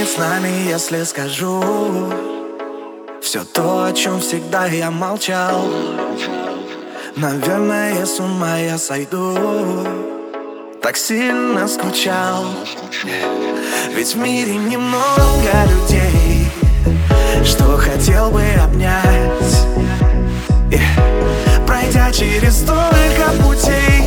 станет с нами, если скажу. Все то, о чем всегда я молчал. Наверное, с ума я сойду. Так сильно скучал. Ведь в мире немного людей. Что хотел бы обнять? Пройдя через столько путей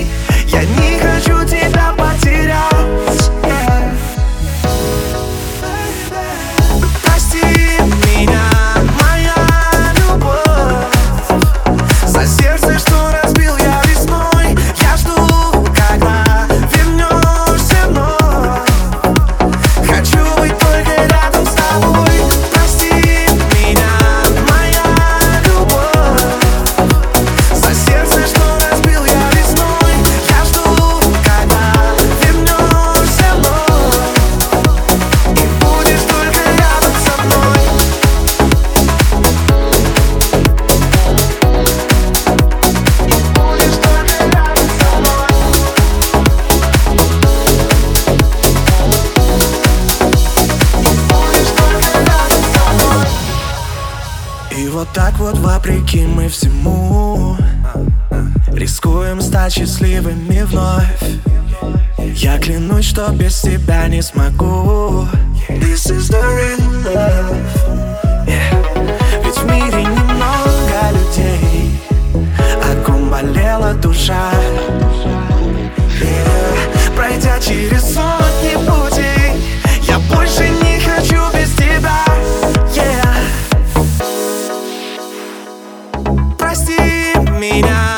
вот так вот вопреки мы всему Рискуем стать счастливыми вновь Я клянусь, что без тебя не смогу This is the real love yeah. Ведь в мире немного людей О ком болела душа yeah. Пройдя через сотни путь I.